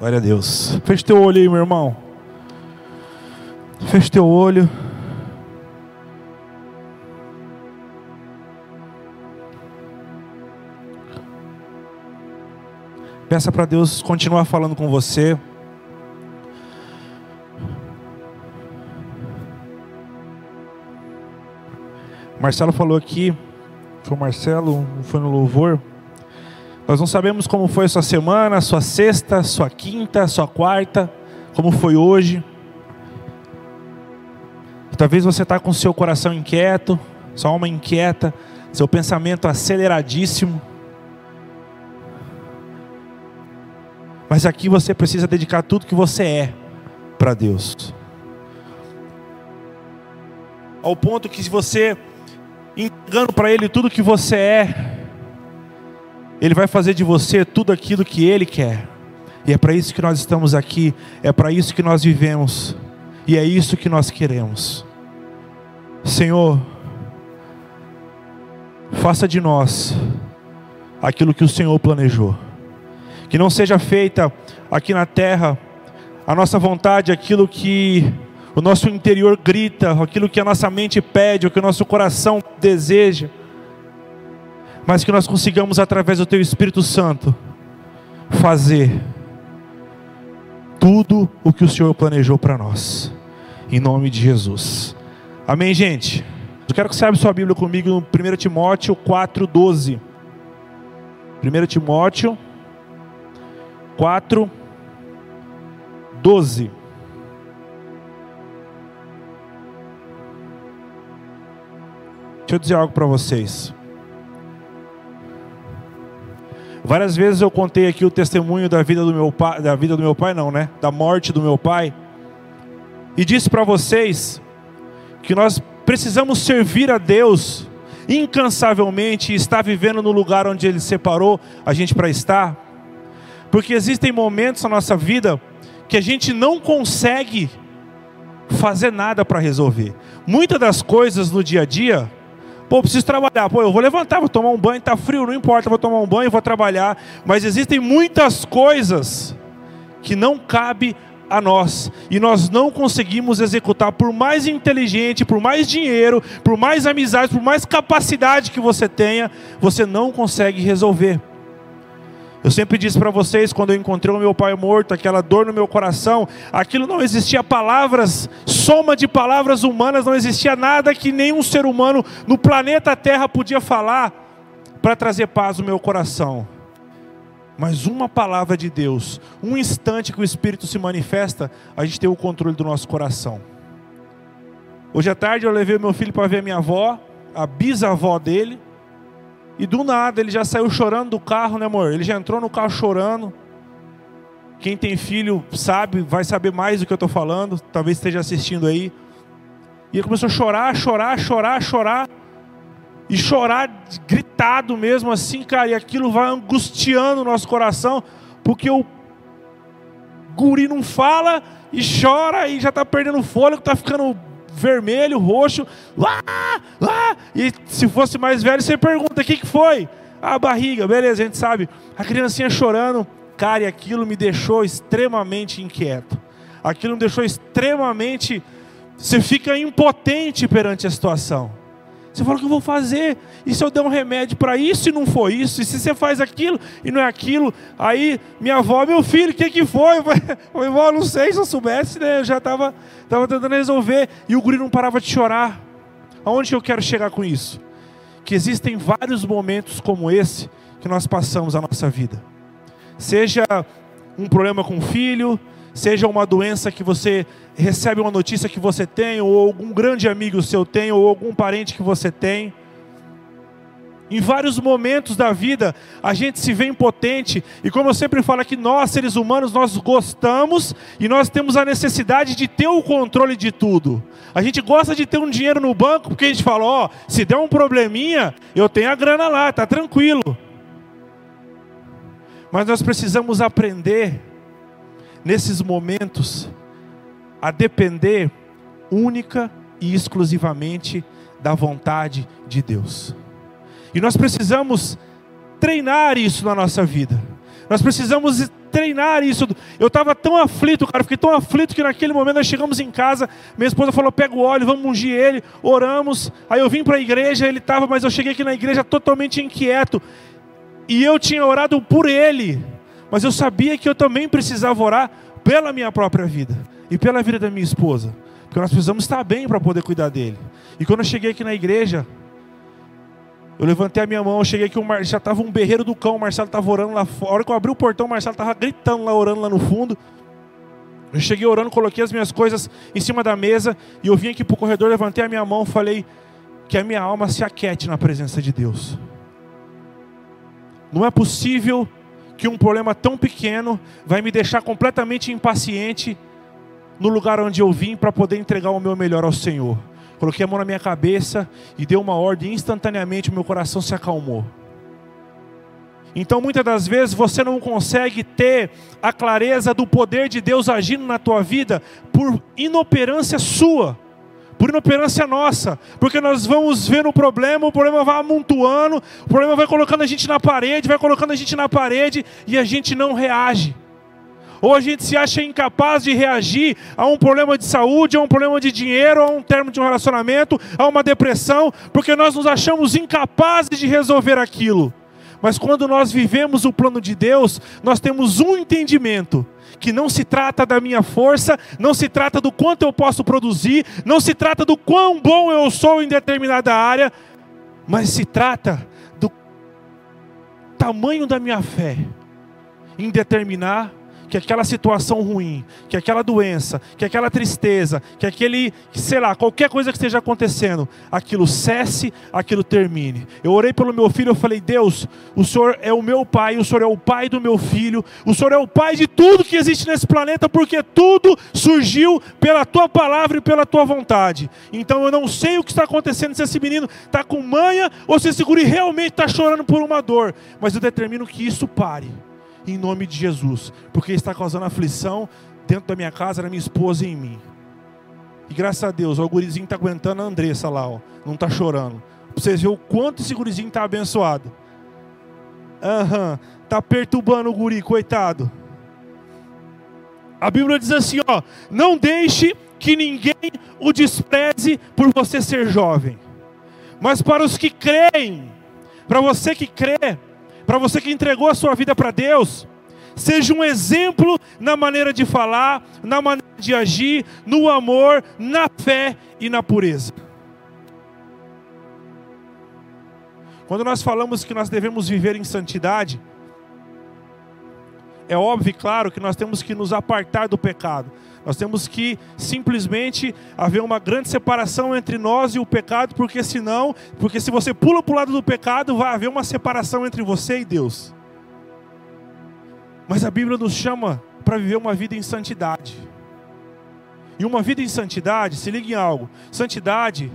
Glória a Deus. Feche teu olho aí, meu irmão. Feche teu olho. Peça para Deus continuar falando com você. Marcelo falou aqui, foi o Marcelo, foi no louvor. Nós não sabemos como foi a sua semana, sua sexta, sua quinta, sua quarta, como foi hoje. Talvez você está com seu coração inquieto, sua alma inquieta, seu pensamento aceleradíssimo. Mas aqui você precisa dedicar tudo que você é para Deus. Ao ponto que se você entregando para Ele tudo que você é, Ele vai fazer de você tudo aquilo que Ele quer. E é para isso que nós estamos aqui, é para isso que nós vivemos, e é isso que nós queremos. Senhor, faça de nós aquilo que o Senhor planejou. Que não seja feita aqui na terra a nossa vontade, aquilo que o nosso interior grita, aquilo que a nossa mente pede, o que o nosso coração deseja, mas que nós consigamos, através do Teu Espírito Santo, fazer tudo o que o Senhor planejou para nós, em nome de Jesus. Amém, gente? Eu quero que você abra sua Bíblia comigo no 1 Timóteo 4,12. 1 Timóteo 4, 12. Deixa eu dizer algo para vocês. Várias vezes eu contei aqui o testemunho da vida do meu pai, da vida do meu pai não, né? Da morte do meu pai. E disse para vocês que nós precisamos servir a Deus incansavelmente e estar vivendo no lugar onde ele separou a gente para estar. Porque existem momentos na nossa vida que a gente não consegue fazer nada para resolver. Muitas das coisas no dia a dia Pô, preciso trabalhar. Pô, eu vou levantar, vou tomar um banho, tá frio, não importa, vou tomar um banho, vou trabalhar. Mas existem muitas coisas que não cabe a nós e nós não conseguimos executar por mais inteligente, por mais dinheiro, por mais amizade, por mais capacidade que você tenha, você não consegue resolver. Eu sempre disse para vocês, quando eu encontrei o meu pai morto, aquela dor no meu coração, aquilo não existia palavras, soma de palavras humanas, não existia nada que nenhum ser humano no planeta Terra podia falar para trazer paz no meu coração. Mas uma palavra de Deus, um instante que o Espírito se manifesta, a gente tem o controle do nosso coração. Hoje à tarde eu levei meu filho para ver minha avó, a bisavó dele. E do nada ele já saiu chorando do carro, né, amor? Ele já entrou no carro chorando. Quem tem filho sabe, vai saber mais do que eu estou falando, talvez esteja assistindo aí. E ele começou a chorar, chorar, chorar, chorar. E chorar gritado mesmo assim, cara. E aquilo vai angustiando o nosso coração, porque o guri não fala e chora e já está perdendo fôlego, está ficando vermelho, roxo, lá, lá. E se fosse mais velho, você pergunta: o que, que foi? A barriga, beleza, a gente sabe. A criancinha chorando, cara, e aquilo me deixou extremamente inquieto. Aquilo me deixou extremamente. Você fica impotente perante a situação. Você fala o que eu vou fazer? E se eu der um remédio para isso e não foi isso? E se você faz aquilo e não é aquilo? Aí minha avó, meu filho, o que, que foi? Eu falei, não sei, se eu soubesse, né? Eu já estava tava tentando resolver. E o guri não parava de chorar. Aonde eu quero chegar com isso? Que existem vários momentos como esse que nós passamos a nossa vida. Seja um problema com o filho, seja uma doença que você recebe uma notícia que você tem, ou algum grande amigo seu tem, ou algum parente que você tem. Em vários momentos da vida, a gente se vê impotente, e como eu sempre falo aqui, nós, seres humanos, nós gostamos e nós temos a necessidade de ter o controle de tudo. A gente gosta de ter um dinheiro no banco, porque a gente fala: ó, oh, se der um probleminha, eu tenho a grana lá, tá tranquilo. Mas nós precisamos aprender nesses momentos, a depender única e exclusivamente da vontade de Deus. E nós precisamos treinar isso na nossa vida. Nós precisamos treinar isso. Eu estava tão aflito, cara, fiquei tão aflito que naquele momento nós chegamos em casa, minha esposa falou: pega o óleo, vamos ungir ele, oramos. Aí eu vim para a igreja, ele estava, mas eu cheguei aqui na igreja totalmente inquieto. E eu tinha orado por ele, mas eu sabia que eu também precisava orar pela minha própria vida e pela vida da minha esposa, porque nós precisamos estar bem para poder cuidar dele. E quando eu cheguei aqui na igreja, eu levantei a minha mão, cheguei aqui, já estava um berreiro do cão, o Marcelo estava orando lá fora. A hora que eu abri o portão, o Marcelo estava gritando lá, orando lá no fundo. Eu cheguei orando, coloquei as minhas coisas em cima da mesa e eu vim aqui para o corredor, levantei a minha mão, falei que a minha alma se aquete na presença de Deus. Não é possível que um problema tão pequeno vai me deixar completamente impaciente no lugar onde eu vim para poder entregar o meu melhor ao Senhor. Coloquei a mão na minha cabeça e dei uma ordem, instantaneamente o meu coração se acalmou. Então, muitas das vezes você não consegue ter a clareza do poder de Deus agindo na tua vida por inoperância sua, por inoperância nossa, porque nós vamos ver o problema, o problema vai amontoando, o problema vai colocando a gente na parede, vai colocando a gente na parede e a gente não reage ou a gente se acha incapaz de reagir a um problema de saúde, a um problema de dinheiro, a um termo de um relacionamento, a uma depressão, porque nós nos achamos incapazes de resolver aquilo. Mas quando nós vivemos o plano de Deus, nós temos um entendimento que não se trata da minha força, não se trata do quanto eu posso produzir, não se trata do quão bom eu sou em determinada área, mas se trata do tamanho da minha fé em determinar que aquela situação ruim, que aquela doença, que aquela tristeza, que aquele, sei lá, qualquer coisa que esteja acontecendo, aquilo cesse, aquilo termine. Eu orei pelo meu filho, eu falei: Deus, o Senhor é o meu pai, o Senhor é o pai do meu filho, o Senhor é o pai de tudo que existe nesse planeta, porque tudo surgiu pela tua palavra e pela tua vontade. Então eu não sei o que está acontecendo, se esse menino está com manha ou se esse guri realmente está chorando por uma dor, mas eu determino que isso pare em nome de Jesus, porque está causando aflição dentro da minha casa, na minha esposa e em mim. E graças a Deus, o gurizinho está aguentando a Andressa lá, ó, não está chorando. Para vocês verem o quanto esse gurizinho está abençoado. Aham, uhum, está perturbando o guri, coitado. A Bíblia diz assim, ó, não deixe que ninguém o despreze por você ser jovem. Mas para os que creem, para você que crê, para você que entregou a sua vida para Deus, seja um exemplo na maneira de falar, na maneira de agir, no amor, na fé e na pureza. Quando nós falamos que nós devemos viver em santidade, é óbvio e claro que nós temos que nos apartar do pecado. Nós temos que simplesmente haver uma grande separação entre nós e o pecado, porque senão, porque se você pula para o lado do pecado, vai haver uma separação entre você e Deus. Mas a Bíblia nos chama para viver uma vida em santidade. E uma vida em santidade, se liga em algo, santidade,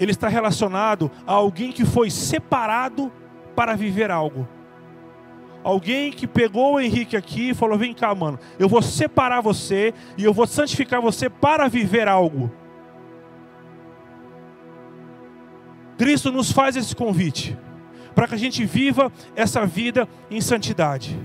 ele está relacionado a alguém que foi separado para viver algo. Alguém que pegou o Henrique aqui e falou: Vem cá, mano, eu vou separar você e eu vou santificar você para viver algo. Cristo nos faz esse convite para que a gente viva essa vida em santidade.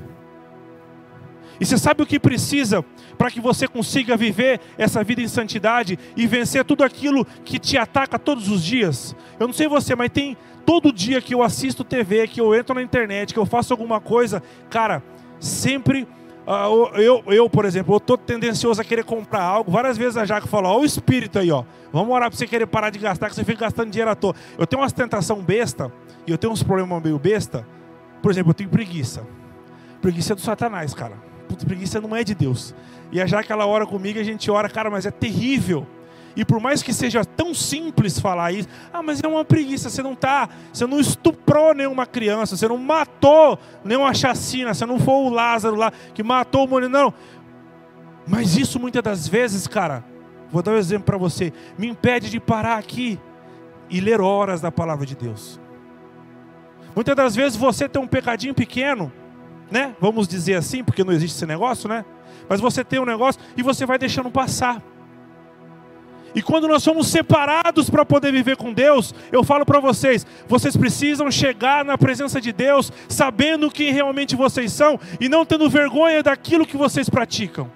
E você sabe o que precisa para que você consiga viver essa vida em santidade e vencer tudo aquilo que te ataca todos os dias? Eu não sei você, mas tem todo dia que eu assisto TV, que eu entro na internet, que eu faço alguma coisa, cara, sempre uh, eu, eu, por exemplo, eu tô tendencioso a querer comprar algo. Várias vezes a Jaca fala: Ó, o espírito aí, ó. Vamos orar para você querer parar de gastar, que você fica gastando dinheiro à toa. Eu tenho umas tentação besta, e eu tenho uns problemas meio besta. Por exemplo, eu tenho preguiça. Preguiça é do Satanás, cara. Puta, preguiça não é de Deus. E a Jaca ela ora comigo, a gente ora, cara, mas é terrível. E por mais que seja tão simples falar isso, ah, mas é uma preguiça, você não tá, você não estuprou nenhuma criança, você não matou nenhuma chacina, você não foi o Lázaro lá que matou o menino, não. Mas isso muitas das vezes, cara, vou dar um exemplo para você, me impede de parar aqui e ler horas da palavra de Deus. Muitas das vezes você tem um pecadinho pequeno, né? Vamos dizer assim, porque não existe esse negócio, né? Mas você tem um negócio e você vai deixando passar. E quando nós somos separados para poder viver com Deus, eu falo para vocês, vocês precisam chegar na presença de Deus sabendo quem realmente vocês são e não tendo vergonha daquilo que vocês praticam.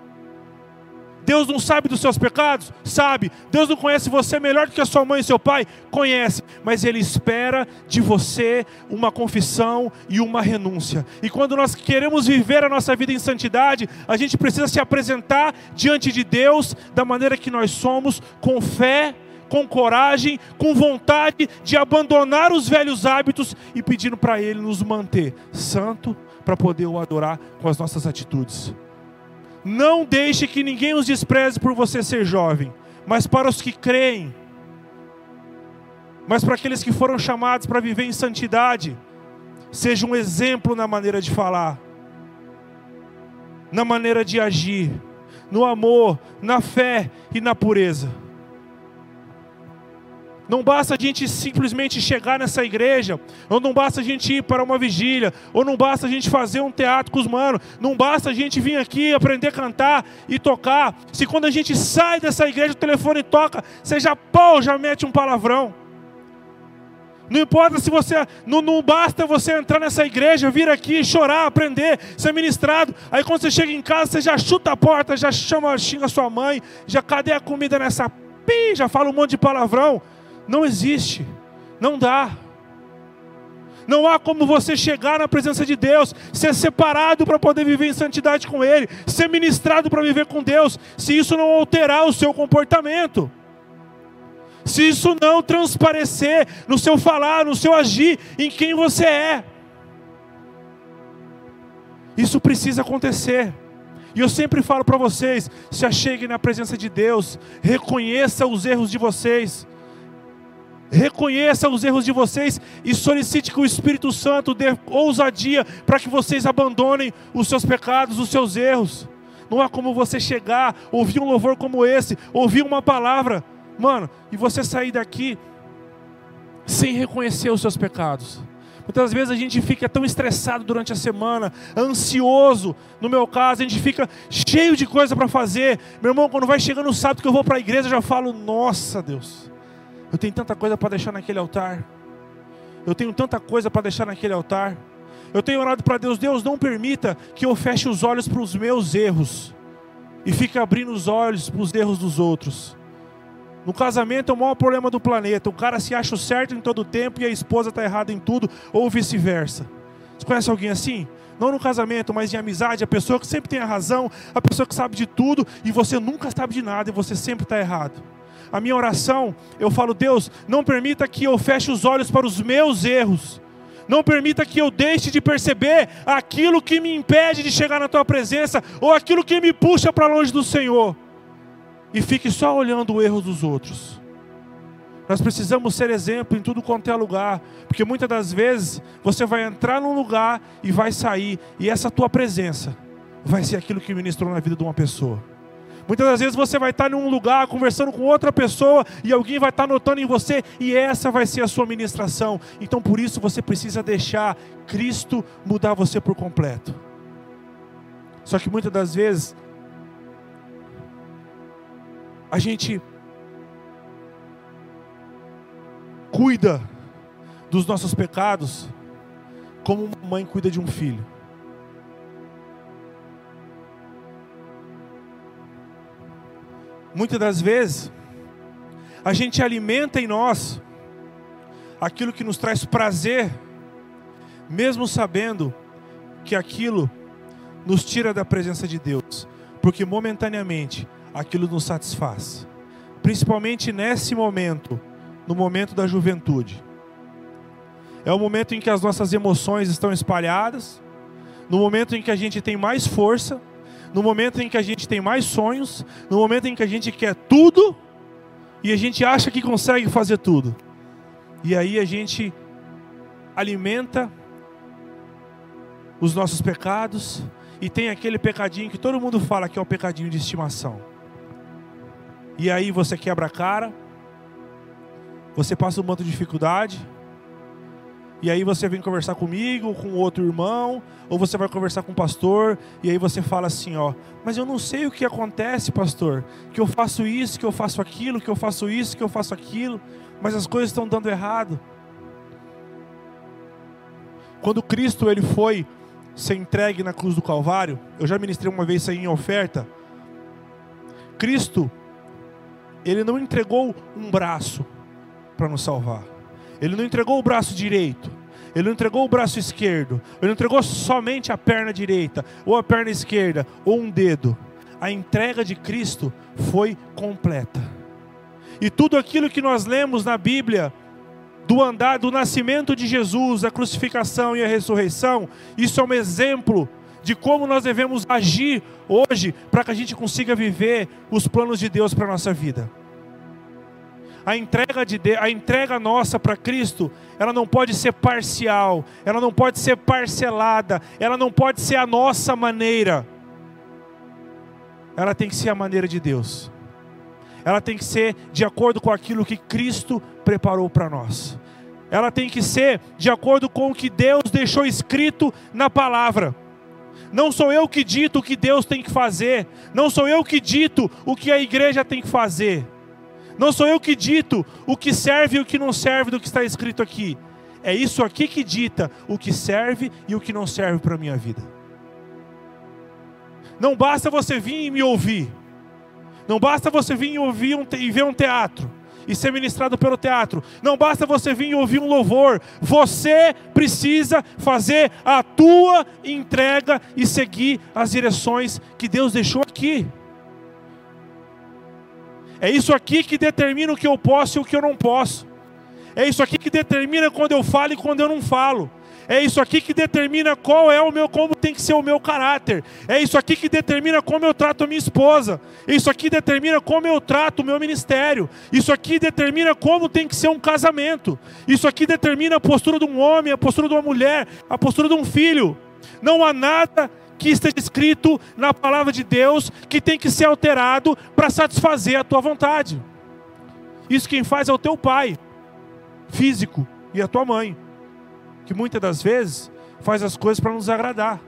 Deus não sabe dos seus pecados? Sabe. Deus não conhece você melhor do que a sua mãe e seu pai? Conhece. Mas Ele espera de você uma confissão e uma renúncia. E quando nós queremos viver a nossa vida em santidade, a gente precisa se apresentar diante de Deus da maneira que nós somos, com fé, com coragem, com vontade de abandonar os velhos hábitos e pedindo para Ele nos manter santo para poder o adorar com as nossas atitudes. Não deixe que ninguém os despreze por você ser jovem, mas para os que creem, mas para aqueles que foram chamados para viver em santidade, seja um exemplo na maneira de falar, na maneira de agir, no amor, na fé e na pureza. Não basta a gente simplesmente chegar nessa igreja, ou não basta a gente ir para uma vigília, ou não basta a gente fazer um teatro com os manos, não basta a gente vir aqui aprender a cantar e tocar. Se quando a gente sai dessa igreja o telefone toca, você já pô, já mete um palavrão. Não importa se você. Não, não basta você entrar nessa igreja, vir aqui, chorar, aprender, ser ministrado. Aí quando você chega em casa, você já chuta a porta, já chama, xinga sua mãe, já cadê a comida nessa. Pi, já fala um monte de palavrão. Não existe, não dá. Não há como você chegar na presença de Deus, ser separado para poder viver em santidade com Ele, ser ministrado para viver com Deus, se isso não alterar o seu comportamento, se isso não transparecer no seu falar, no seu agir, em quem você é. Isso precisa acontecer. E eu sempre falo para vocês: se acheguem na presença de Deus, reconheça os erros de vocês, Reconheça os erros de vocês e solicite que o Espírito Santo dê ousadia para que vocês abandonem os seus pecados, os seus erros. Não há como você chegar, ouvir um louvor como esse, ouvir uma palavra, mano, e você sair daqui sem reconhecer os seus pecados. Muitas vezes a gente fica tão estressado durante a semana, ansioso. No meu caso, a gente fica cheio de coisa para fazer. Meu irmão, quando vai chegando o sábado que eu vou para a igreja, eu já falo: Nossa Deus, eu tenho tanta coisa para deixar naquele altar. Eu tenho tanta coisa para deixar naquele altar. Eu tenho orado para Deus, Deus não permita que eu feche os olhos para os meus erros e fique abrindo os olhos para os erros dos outros. No casamento é o maior problema do planeta. O cara se acha certo em todo tempo e a esposa está errada em tudo, ou vice-versa. Você conhece alguém assim? Não no casamento, mas em amizade, a pessoa que sempre tem a razão, a pessoa que sabe de tudo e você nunca sabe de nada e você sempre está errado a minha oração, eu falo, Deus, não permita que eu feche os olhos para os meus erros. Não permita que eu deixe de perceber aquilo que me impede de chegar na tua presença ou aquilo que me puxa para longe do Senhor. E fique só olhando o erro dos outros. Nós precisamos ser exemplo em tudo quanto é lugar, porque muitas das vezes você vai entrar num lugar e vai sair, e essa tua presença vai ser aquilo que ministrou na vida de uma pessoa. Muitas das vezes você vai estar em um lugar conversando com outra pessoa e alguém vai estar notando em você e essa vai ser a sua ministração. Então por isso você precisa deixar Cristo mudar você por completo. Só que muitas das vezes a gente cuida dos nossos pecados como uma mãe cuida de um filho. Muitas das vezes, a gente alimenta em nós aquilo que nos traz prazer, mesmo sabendo que aquilo nos tira da presença de Deus, porque momentaneamente aquilo nos satisfaz, principalmente nesse momento, no momento da juventude. É o momento em que as nossas emoções estão espalhadas, no momento em que a gente tem mais força, no momento em que a gente tem mais sonhos, no momento em que a gente quer tudo e a gente acha que consegue fazer tudo. E aí a gente alimenta os nossos pecados e tem aquele pecadinho que todo mundo fala que é o pecadinho de estimação. E aí você quebra a cara, você passa um monte de dificuldade, E aí você vem conversar comigo, com outro irmão, ou você vai conversar com o pastor, e aí você fala assim, ó, mas eu não sei o que acontece, pastor, que eu faço isso, que eu faço aquilo, que eu faço isso, que eu faço aquilo, mas as coisas estão dando errado. Quando Cristo ele foi ser entregue na cruz do Calvário, eu já ministrei uma vez isso aí em oferta. Cristo, ele não entregou um braço para nos salvar. Ele não entregou o braço direito. Ele não entregou o braço esquerdo. Ele não entregou somente a perna direita, ou a perna esquerda, ou um dedo. A entrega de Cristo foi completa. E tudo aquilo que nós lemos na Bíblia do andar do nascimento de Jesus, a crucificação e a ressurreição, isso é um exemplo de como nós devemos agir hoje para que a gente consiga viver os planos de Deus para a nossa vida. A entrega, de Deus, a entrega nossa para Cristo, ela não pode ser parcial, ela não pode ser parcelada, ela não pode ser a nossa maneira. Ela tem que ser a maneira de Deus. Ela tem que ser de acordo com aquilo que Cristo preparou para nós ela tem que ser de acordo com o que Deus deixou escrito na palavra. Não sou eu que dito o que Deus tem que fazer, não sou eu que dito o que a igreja tem que fazer. Não sou eu que dito o que serve e o que não serve do que está escrito aqui. É isso aqui que dita o que serve e o que não serve para a minha vida. Não basta você vir e me ouvir. Não basta você vir e ouvir um, e ver um teatro e ser ministrado pelo teatro. Não basta você vir e ouvir um louvor. Você precisa fazer a tua entrega e seguir as direções que Deus deixou aqui. É isso aqui que determina o que eu posso e o que eu não posso. É isso aqui que determina quando eu falo e quando eu não falo. É isso aqui que determina qual é o meu, como tem que ser o meu caráter. É isso aqui que determina como eu trato a minha esposa. Isso aqui determina como eu trato o meu ministério. Isso aqui determina como tem que ser um casamento. Isso aqui determina a postura de um homem, a postura de uma mulher, a postura de um filho. Não há nada que esteja escrito na palavra de Deus que tem que ser alterado para satisfazer a tua vontade. Isso quem faz é o teu pai físico e a tua mãe que muitas das vezes faz as coisas para nos agradar.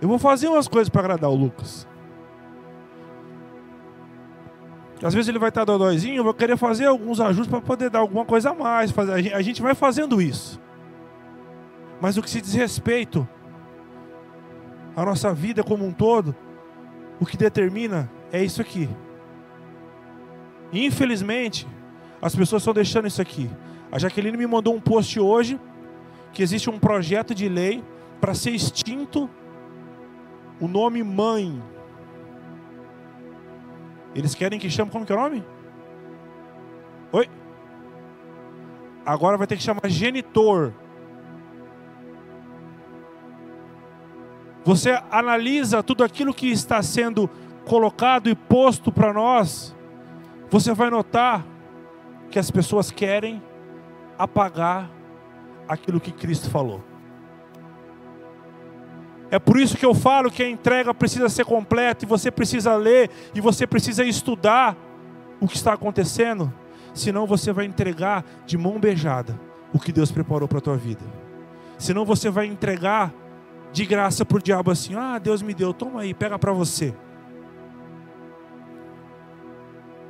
Eu vou fazer umas coisas para agradar o Lucas. Às vezes ele vai estar dodóizinho, eu vou querer fazer alguns ajustes para poder dar alguma coisa a mais. A gente vai fazendo isso. Mas o que se diz respeito à nossa vida como um todo, o que determina é isso aqui. infelizmente, as pessoas estão deixando isso aqui. A Jaqueline me mandou um post hoje que existe um projeto de lei para ser extinto o nome mãe. Eles querem que chame como que é o nome? Oi? Agora vai ter que chamar genitor. Você analisa tudo aquilo que está sendo colocado e posto para nós, você vai notar que as pessoas querem apagar aquilo que Cristo falou. É por isso que eu falo que a entrega precisa ser completa e você precisa ler e você precisa estudar o que está acontecendo, senão você vai entregar de mão beijada o que Deus preparou para a tua vida. Senão você vai entregar de graça para o diabo assim: ah, Deus me deu, toma aí, pega para você.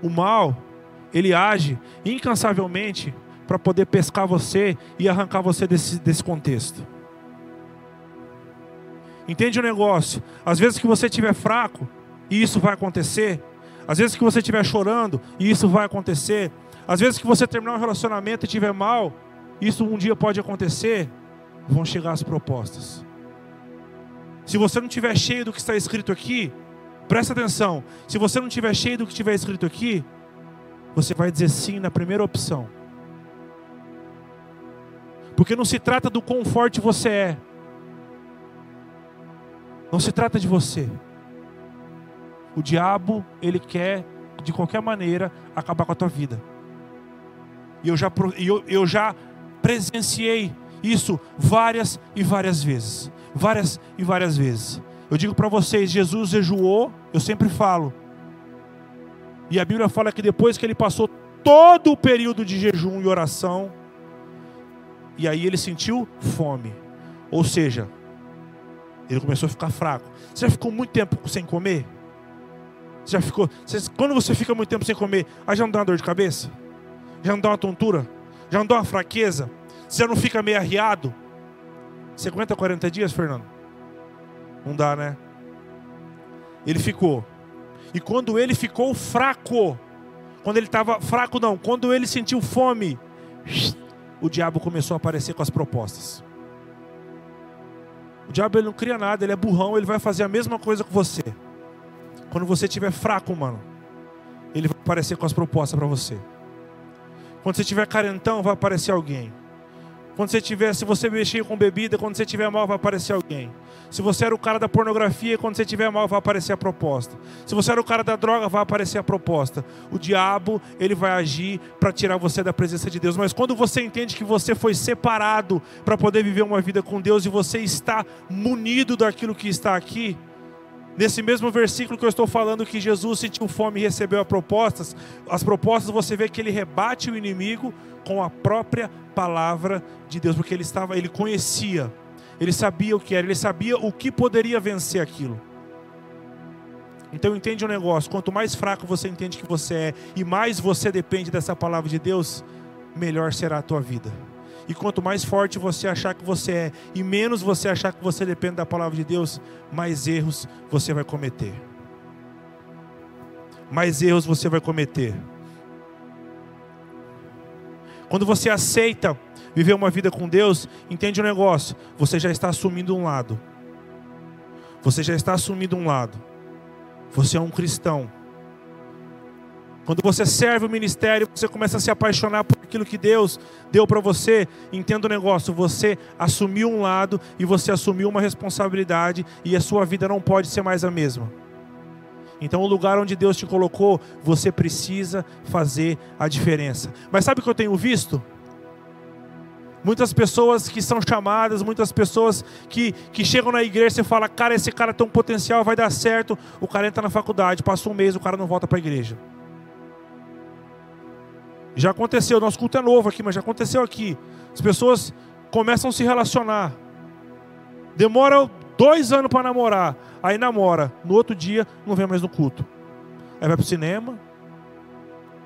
O mal, ele age incansavelmente para poder pescar você e arrancar você desse, desse contexto. Entende o negócio? Às vezes que você estiver fraco, e isso vai acontecer. Às vezes que você estiver chorando, e isso vai acontecer. Às vezes que você terminar um relacionamento e estiver mal, isso um dia pode acontecer. Vão chegar as propostas. Se você não estiver cheio do que está escrito aqui, presta atenção. Se você não estiver cheio do que estiver escrito aqui, você vai dizer sim na primeira opção. Porque não se trata do quão forte você é. Não se trata de você. O diabo, ele quer, de qualquer maneira, acabar com a tua vida. E eu já, eu, eu já presenciei isso várias e várias vezes. Várias e várias vezes. Eu digo para vocês: Jesus jejuou, eu sempre falo. E a Bíblia fala que depois que ele passou todo o período de jejum e oração, E aí ele sentiu fome. Ou seja, ele começou a ficar fraco. Você já ficou muito tempo sem comer? Você já ficou. Você, quando você fica muito tempo sem comer, aí já não dá uma dor de cabeça? Já não dá uma tontura? Já não dá uma fraqueza? Você não fica meio arriado? Você aguenta 40 dias, Fernando? Não dá, né? Ele ficou. E quando ele ficou fraco, quando ele estava fraco, não, quando ele sentiu fome, o diabo começou a aparecer com as propostas. O diabo ele não cria nada, ele é burrão, ele vai fazer a mesma coisa com você. Quando você estiver fraco, mano, ele vai aparecer com as propostas para você. Quando você estiver carentão, vai aparecer alguém. Quando você tiver, se você mexer com bebida, quando você tiver mal, vai aparecer alguém. Se você era o cara da pornografia, quando você tiver mal, vai aparecer a proposta. Se você era o cara da droga, vai aparecer a proposta. O diabo, ele vai agir para tirar você da presença de Deus. Mas quando você entende que você foi separado para poder viver uma vida com Deus e você está munido daquilo que está aqui, Nesse mesmo versículo que eu estou falando que Jesus sentiu fome e recebeu as propostas, as propostas você vê que ele rebate o inimigo com a própria palavra de Deus, porque ele estava, ele conhecia, ele sabia o que era, ele sabia o que poderia vencer aquilo. Então entende um negócio, quanto mais fraco você entende que você é e mais você depende dessa palavra de Deus, melhor será a tua vida. E quanto mais forte você achar que você é, e menos você achar que você depende da palavra de Deus, mais erros você vai cometer. Mais erros você vai cometer. Quando você aceita viver uma vida com Deus, entende o um negócio, você já está assumindo um lado. Você já está assumindo um lado. Você é um cristão. Quando você serve o ministério, você começa a se apaixonar por aquilo que Deus deu para você. Entenda o negócio: você assumiu um lado e você assumiu uma responsabilidade, e a sua vida não pode ser mais a mesma. Então, o lugar onde Deus te colocou, você precisa fazer a diferença. Mas sabe o que eu tenho visto? Muitas pessoas que são chamadas, muitas pessoas que, que chegam na igreja e falam, cara, esse cara tem um potencial, vai dar certo. O cara entra na faculdade, passa um mês, o cara não volta para a igreja. Já aconteceu, nosso culto é novo aqui, mas já aconteceu aqui. As pessoas começam a se relacionar. Demora dois anos para namorar. Aí namora. No outro dia, não vem mais no culto. Aí vai para o cinema.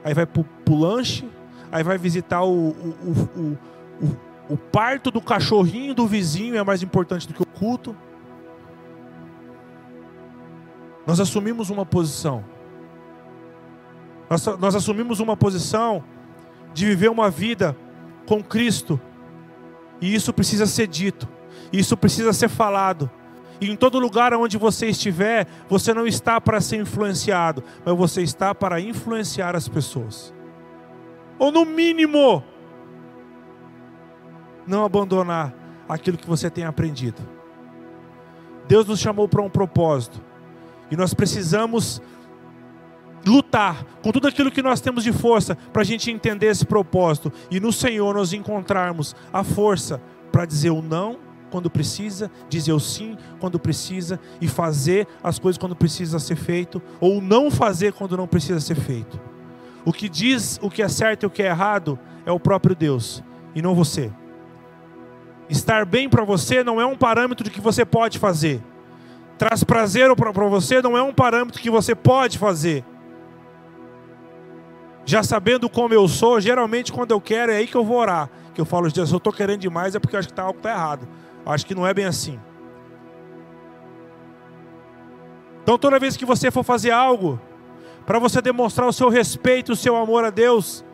Aí vai para o lanche. Aí vai visitar o, o, o, o, parto do cachorrinho do vizinho. É mais importante do que o culto. Nós assumimos uma posição. Nós, nós assumimos uma posição de viver uma vida com Cristo. E isso precisa ser dito, isso precisa ser falado. E em todo lugar onde você estiver, você não está para ser influenciado, mas você está para influenciar as pessoas. Ou no mínimo, não abandonar aquilo que você tem aprendido. Deus nos chamou para um propósito. E nós precisamos lutar com tudo aquilo que nós temos de força para a gente entender esse propósito e no Senhor nós encontrarmos a força para dizer o não quando precisa, dizer o sim quando precisa e fazer as coisas quando precisa ser feito ou não fazer quando não precisa ser feito. O que diz o que é certo e o que é errado é o próprio Deus e não você. Estar bem para você não é um parâmetro de que você pode fazer. Traz prazer para você não é um parâmetro que você pode fazer já sabendo como eu sou, geralmente quando eu quero é aí que eu vou orar. Que eu falo, Deus, eu estou querendo demais é porque eu acho que tá, algo está errado. Eu acho que não é bem assim. Então toda vez que você for fazer algo, para você demonstrar o seu respeito, o seu amor a Deus,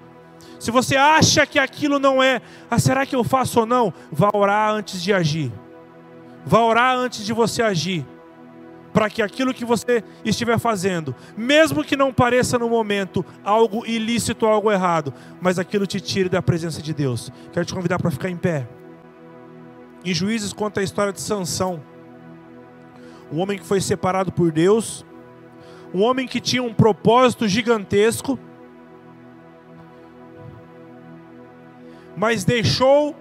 se você acha que aquilo não é, ah, será que eu faço ou não? Vá orar antes de agir. Vá orar antes de você agir para que aquilo que você estiver fazendo, mesmo que não pareça no momento algo ilícito, algo errado, mas aquilo te tire da presença de Deus. Quero te convidar para ficar em pé. Em Juízes conta a história de Sansão, um homem que foi separado por Deus, um homem que tinha um propósito gigantesco, mas deixou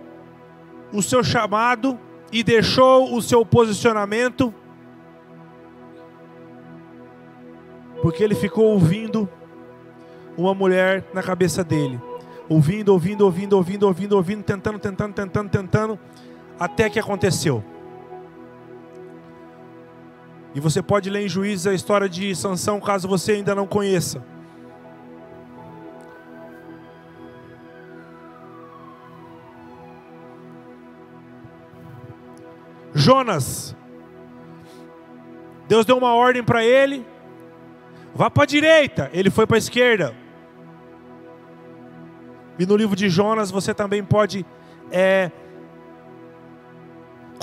o seu chamado e deixou o seu posicionamento porque ele ficou ouvindo uma mulher na cabeça dele, ouvindo, ouvindo, ouvindo, ouvindo, ouvindo, ouvindo, tentando, tentando, tentando, tentando, até que aconteceu. E você pode ler em Juízes a história de Sansão, caso você ainda não conheça. Jonas. Deus deu uma ordem para ele. Vá para a direita. Ele foi para a esquerda. E no livro de Jonas você também pode é,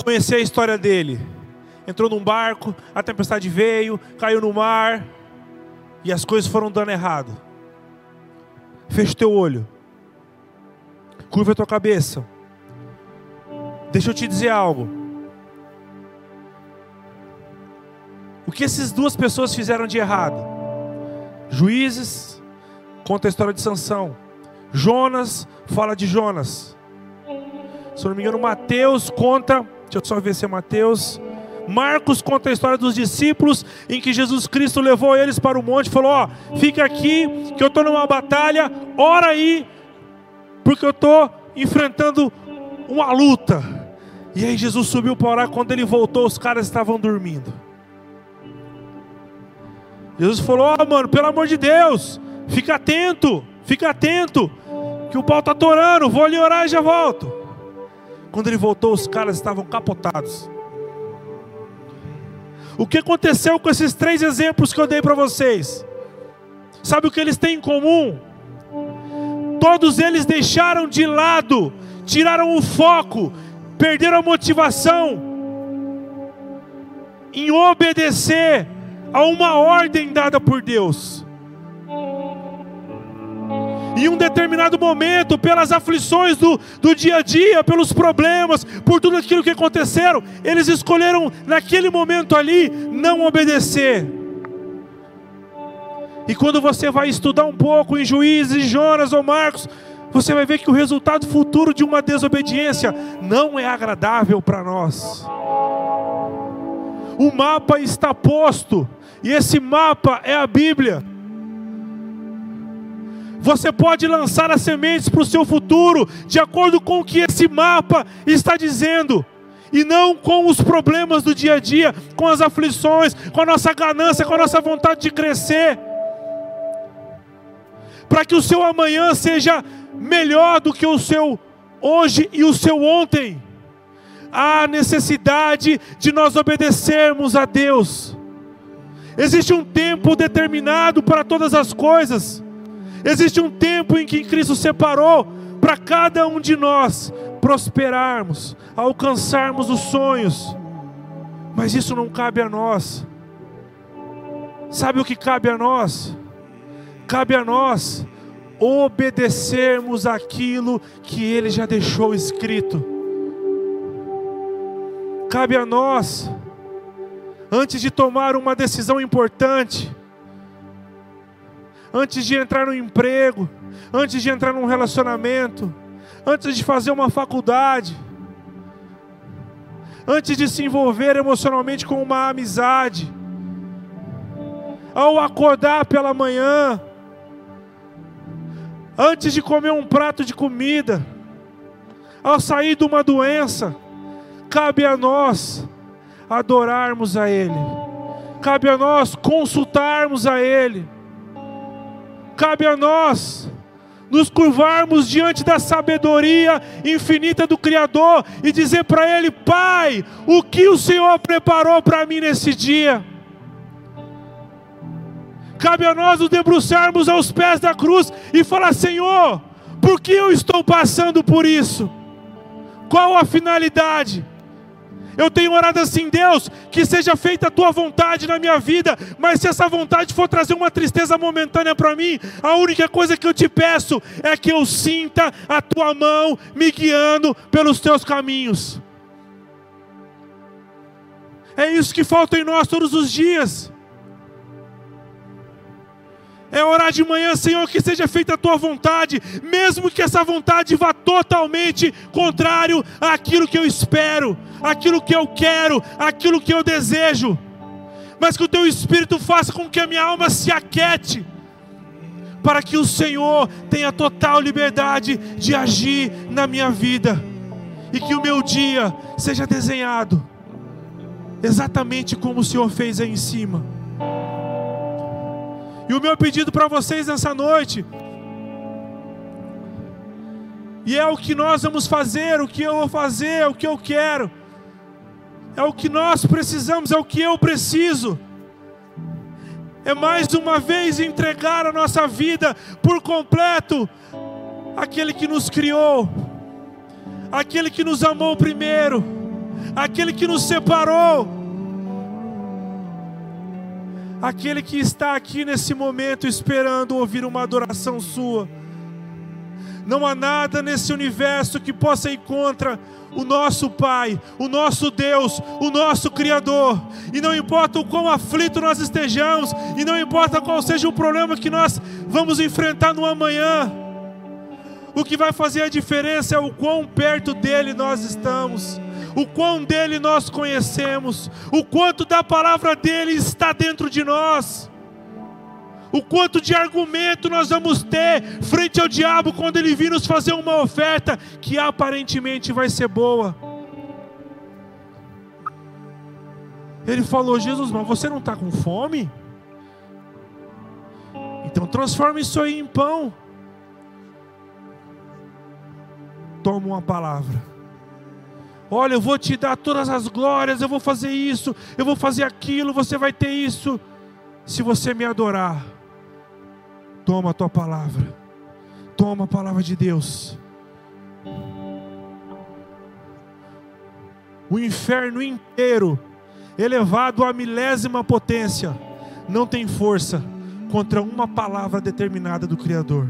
conhecer a história dele. Entrou num barco, a tempestade veio, caiu no mar e as coisas foram dando errado. Fecha o teu olho, curva a tua cabeça. Deixa eu te dizer algo. O que essas duas pessoas fizeram de errado? Juízes conta a história de Sansão. Jonas fala de Jonas. Se não me engano, Mateus conta, deixa eu só ver se é Mateus. Marcos conta a história dos discípulos em que Jesus Cristo levou eles para o monte e falou: Ó, oh, fica aqui que eu estou numa batalha, ora aí, porque eu estou enfrentando uma luta. E aí Jesus subiu para orar, quando ele voltou, os caras estavam dormindo. Jesus falou: Ó, oh, mano, pelo amor de Deus, fica atento, fica atento, que o pau está torando, vou ali orar e já volto. Quando ele voltou, os caras estavam capotados. O que aconteceu com esses três exemplos que eu dei para vocês? Sabe o que eles têm em comum? Todos eles deixaram de lado, tiraram o foco, perderam a motivação em obedecer a uma ordem dada por Deus. Em um determinado momento, pelas aflições do, do dia a dia, pelos problemas, por tudo aquilo que aconteceram, eles escolheram naquele momento ali não obedecer. E quando você vai estudar um pouco em Juízes, Jonas ou Marcos, você vai ver que o resultado futuro de uma desobediência não é agradável para nós. O mapa está posto e esse mapa é a Bíblia. Você pode lançar as sementes para o seu futuro, de acordo com o que esse mapa está dizendo, e não com os problemas do dia a dia, com as aflições, com a nossa ganância, com a nossa vontade de crescer. Para que o seu amanhã seja melhor do que o seu hoje e o seu ontem. Há necessidade de nós obedecermos a Deus. Existe um tempo determinado para todas as coisas. Existe um tempo em que Cristo separou para cada um de nós prosperarmos, alcançarmos os sonhos. Mas isso não cabe a nós. Sabe o que cabe a nós? Cabe a nós obedecermos aquilo que Ele já deixou escrito. Cabe a nós antes de tomar uma decisão importante, antes de entrar no emprego, antes de entrar num relacionamento, antes de fazer uma faculdade, antes de se envolver emocionalmente com uma amizade, ao acordar pela manhã, antes de comer um prato de comida, ao sair de uma doença, cabe a nós adorarmos a Ele, cabe a nós consultarmos a Ele, cabe a nós nos curvarmos diante da sabedoria infinita do Criador e dizer para Ele: Pai, o que o Senhor preparou para mim nesse dia? Cabe a nós nos debruçarmos aos pés da cruz e falar: Senhor, por que eu estou passando por isso? Qual a finalidade? Eu tenho orado assim, Deus, que seja feita a tua vontade na minha vida, mas se essa vontade for trazer uma tristeza momentânea para mim, a única coisa que eu te peço é que eu sinta a tua mão me guiando pelos teus caminhos. É isso que falta em nós todos os dias. É orar de manhã, Senhor, que seja feita a tua vontade, mesmo que essa vontade vá totalmente contrário àquilo que eu espero, aquilo que eu quero, aquilo que eu desejo. Mas que o teu espírito faça com que a minha alma se aquete, para que o Senhor tenha total liberdade de agir na minha vida e que o meu dia seja desenhado exatamente como o Senhor fez aí em cima. E o meu pedido para vocês nessa noite, e é o que nós vamos fazer, o que eu vou fazer, o que eu quero, é o que nós precisamos, é o que eu preciso. É mais uma vez entregar a nossa vida por completo àquele que nos criou, aquele que nos amou primeiro, aquele que nos separou, aquele que está aqui nesse momento esperando ouvir uma adoração sua. Não há nada nesse universo que possa ir contra o nosso Pai, o nosso Deus, o nosso Criador. E não importa o quão aflito nós estejamos, e não importa qual seja o problema que nós vamos enfrentar no amanhã, o que vai fazer a diferença é o quão perto dele nós estamos, o quão dele nós conhecemos, o quanto da palavra dele está dentro de nós. O quanto de argumento nós vamos ter frente ao diabo quando ele vir nos fazer uma oferta que aparentemente vai ser boa. Ele falou: Jesus, mas você não está com fome? Então transforma isso aí em pão. Toma uma palavra. Olha, eu vou te dar todas as glórias, eu vou fazer isso, eu vou fazer aquilo, você vai ter isso, se você me adorar. Toma a tua palavra. Toma a palavra de Deus. O inferno inteiro, elevado à milésima potência, não tem força contra uma palavra determinada do Criador.